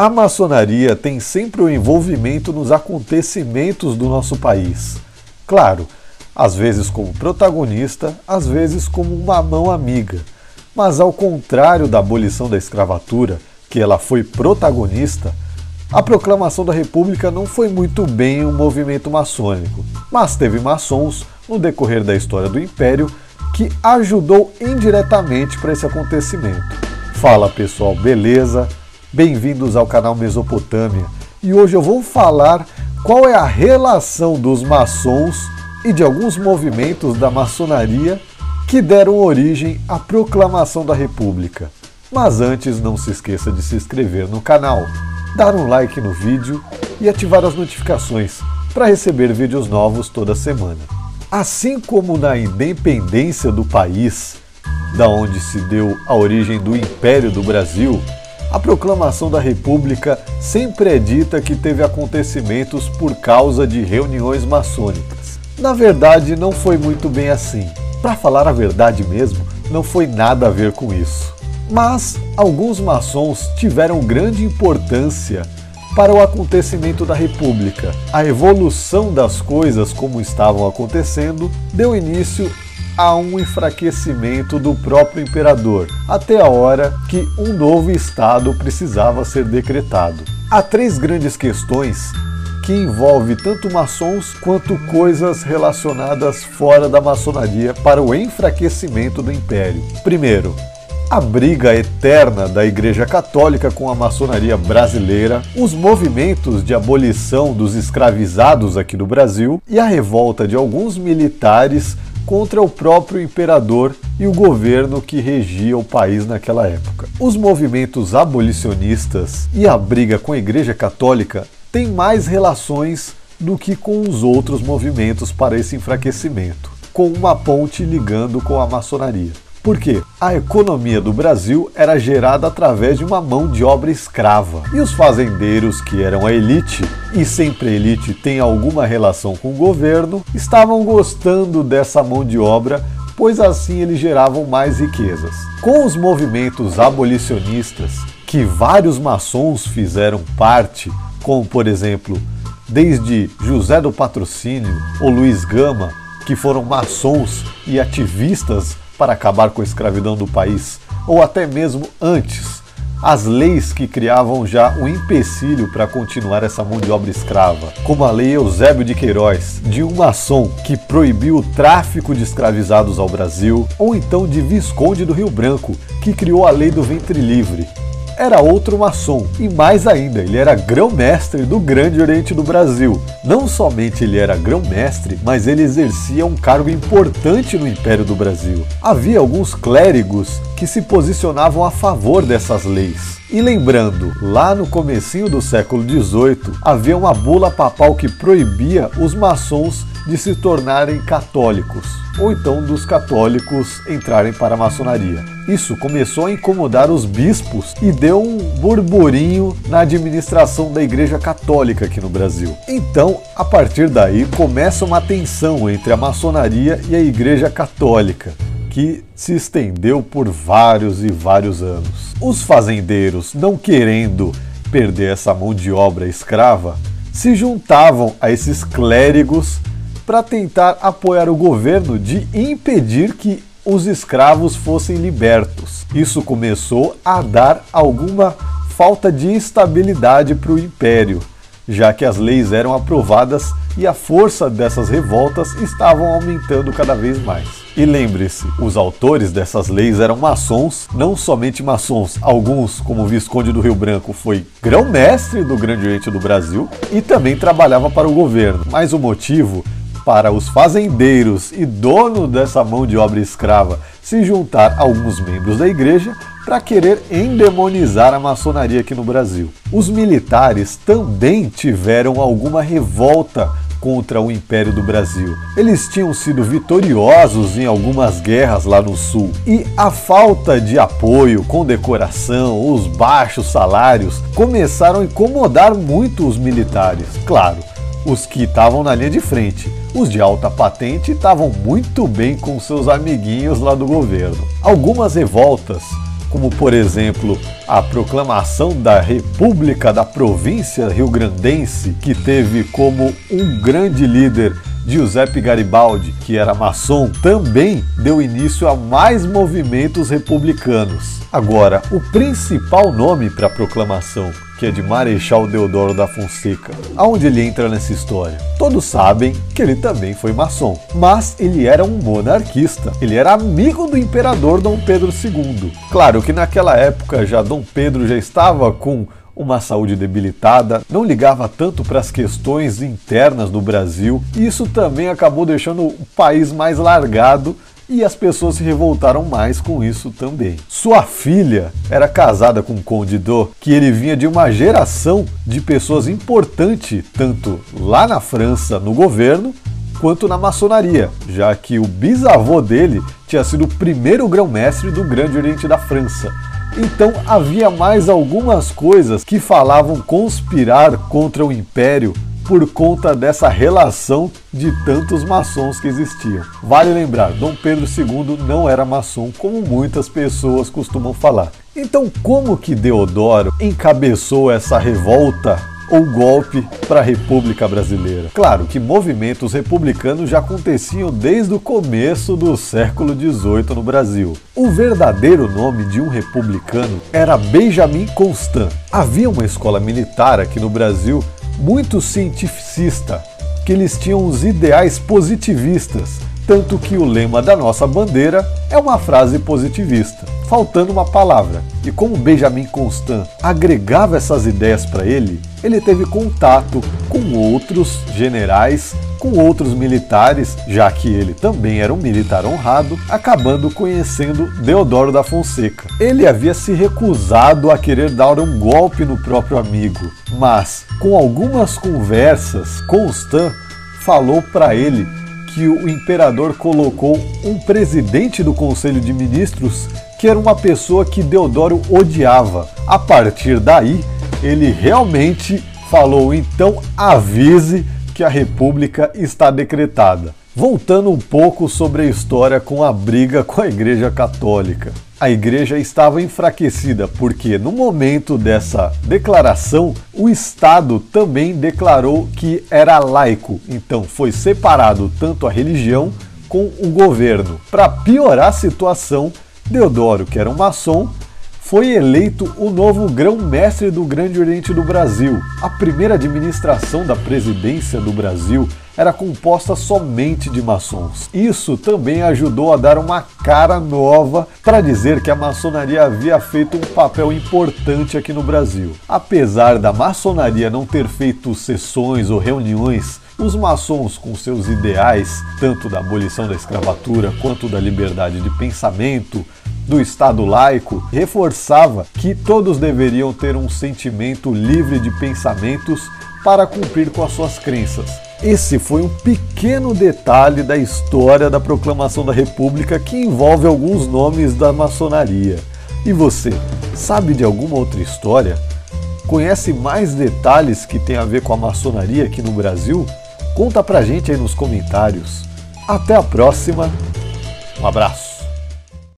A maçonaria tem sempre o um envolvimento nos acontecimentos do nosso país. Claro, às vezes como protagonista, às vezes como uma mão amiga. Mas ao contrário da abolição da escravatura, que ela foi protagonista, a proclamação da República não foi muito bem um movimento maçônico, mas teve maçons no decorrer da história do Império que ajudou indiretamente para esse acontecimento. Fala pessoal, beleza? Bem-vindos ao canal Mesopotâmia e hoje eu vou falar qual é a relação dos maçons e de alguns movimentos da maçonaria que deram origem à proclamação da República. Mas antes, não se esqueça de se inscrever no canal, dar um like no vídeo e ativar as notificações para receber vídeos novos toda semana. Assim como na independência do país, da onde se deu a origem do Império do Brasil, a proclamação da República sempre é dita que teve acontecimentos por causa de reuniões maçônicas. Na verdade, não foi muito bem assim. Para falar a verdade mesmo, não foi nada a ver com isso. Mas alguns maçons tiveram grande importância para o acontecimento da República. A evolução das coisas como estavam acontecendo deu início a um enfraquecimento do próprio imperador, até a hora que um novo Estado precisava ser decretado. Há três grandes questões que envolvem tanto maçons quanto coisas relacionadas fora da maçonaria para o enfraquecimento do império. Primeiro, a briga eterna da Igreja Católica com a maçonaria brasileira, os movimentos de abolição dos escravizados aqui no Brasil e a revolta de alguns militares contra o próprio imperador e o governo que regia o país naquela época. Os movimentos abolicionistas e a briga com a Igreja Católica têm mais relações do que com os outros movimentos para esse enfraquecimento, com uma ponte ligando com a maçonaria. Porque a economia do Brasil era gerada através de uma mão de obra escrava. E os fazendeiros, que eram a elite, e sempre a elite tem alguma relação com o governo, estavam gostando dessa mão de obra, pois assim eles geravam mais riquezas. Com os movimentos abolicionistas, que vários maçons fizeram parte, como por exemplo, desde José do Patrocínio ou Luiz Gama, que foram maçons e ativistas para acabar com a escravidão do país, ou até mesmo antes, as leis que criavam já um empecilho para continuar essa mão de obra escrava, como a Lei Eusébio de Queiroz, de um maçom que proibiu o tráfico de escravizados ao Brasil, ou então de Visconde do Rio Branco, que criou a Lei do Ventre Livre, era outro maçom e mais ainda, ele era grão-mestre do Grande Oriente do Brasil. Não somente ele era grão-mestre, mas ele exercia um cargo importante no Império do Brasil. Havia alguns clérigos que se posicionavam a favor dessas leis. E lembrando, lá no comecinho do século XVIII, havia uma bula papal que proibia os maçons de se tornarem católicos, ou então dos católicos entrarem para a maçonaria. Isso começou a incomodar os bispos e deu um burburinho na administração da Igreja Católica aqui no Brasil. Então, a partir daí, começa uma tensão entre a maçonaria e a Igreja Católica que se estendeu por vários e vários anos. Os fazendeiros, não querendo perder essa mão de obra escrava, se juntavam a esses clérigos para tentar apoiar o governo de impedir que os escravos fossem libertos. Isso começou a dar alguma falta de estabilidade para o império, já que as leis eram aprovadas e a força dessas revoltas estavam aumentando cada vez mais. E lembre-se, os autores dessas leis eram maçons, não somente maçons, alguns, como o Visconde do Rio Branco, foi grão-mestre do Grande Oriente do Brasil e também trabalhava para o governo. Mas o motivo para os fazendeiros e dono dessa mão de obra escrava se juntar a alguns membros da igreja para querer endemonizar a maçonaria aqui no Brasil. Os militares também tiveram alguma revolta contra o Império do Brasil. Eles tinham sido vitoriosos em algumas guerras lá no sul e a falta de apoio, condecoração, os baixos salários começaram a incomodar muito os militares. Claro, os que estavam na linha de frente. Os de alta patente estavam muito bem com seus amiguinhos lá do governo. Algumas revoltas como por exemplo a proclamação da República da Província Rio-Grandense, que teve como um grande líder Giuseppe Garibaldi, que era maçom, também deu início a mais movimentos republicanos. Agora, o principal nome para a proclamação, que é de Marechal Deodoro da Fonseca, aonde ele entra nessa história? Todos sabem que ele também foi maçom, mas ele era um monarquista, ele era amigo do imperador Dom Pedro II. Claro que naquela época já Dom Pedro já estava com uma saúde debilitada, não ligava tanto para as questões internas do Brasil, e isso também acabou deixando o país mais largado e as pessoas se revoltaram mais com isso também. Sua filha era casada com o Conde Do, que ele vinha de uma geração de pessoas importante, tanto lá na França, no governo, quanto na maçonaria, já que o bisavô dele tinha sido o primeiro grão-mestre do Grande Oriente da França. Então havia mais algumas coisas que falavam conspirar contra o império por conta dessa relação de tantos maçons que existiam. Vale lembrar, Dom Pedro II não era maçom, como muitas pessoas costumam falar. Então, como que Deodoro encabeçou essa revolta ou golpe para a República Brasileira. Claro que movimentos republicanos já aconteciam desde o começo do século XVIII no Brasil. O verdadeiro nome de um republicano era Benjamin Constant. Havia uma escola militar aqui no Brasil muito cientificista, que eles tinham os ideais positivistas, tanto que o lema da nossa bandeira é uma frase positivista, faltando uma palavra. E como Benjamin Constant agregava essas ideias para ele, ele teve contato com outros generais, com outros militares, já que ele também era um militar honrado, acabando conhecendo Deodoro da Fonseca. Ele havia se recusado a querer dar um golpe no próprio amigo, mas com algumas conversas, Constant falou para ele que o imperador colocou um presidente do Conselho de Ministros que era uma pessoa que Deodoro odiava. A partir daí, ele realmente falou: então avise que a República está decretada. Voltando um pouco sobre a história com a briga com a Igreja Católica. A igreja estava enfraquecida porque, no momento dessa declaração, o Estado também declarou que era laico, então foi separado tanto a religião com o governo. Para piorar a situação, Deodoro, que era um maçom, foi eleito o novo grão-mestre do Grande Oriente do Brasil. A primeira administração da presidência do Brasil era composta somente de maçons. Isso também ajudou a dar uma cara nova para dizer que a maçonaria havia feito um papel importante aqui no Brasil. Apesar da maçonaria não ter feito sessões ou reuniões os maçons, com seus ideais, tanto da abolição da escravatura quanto da liberdade de pensamento, do Estado laico reforçava que todos deveriam ter um sentimento livre de pensamentos para cumprir com as suas crenças. Esse foi um pequeno detalhe da história da proclamação da República que envolve alguns nomes da maçonaria. E você, sabe de alguma outra história? Conhece mais detalhes que tem a ver com a maçonaria aqui no Brasil? Conta pra gente aí nos comentários. Até a próxima. Um abraço.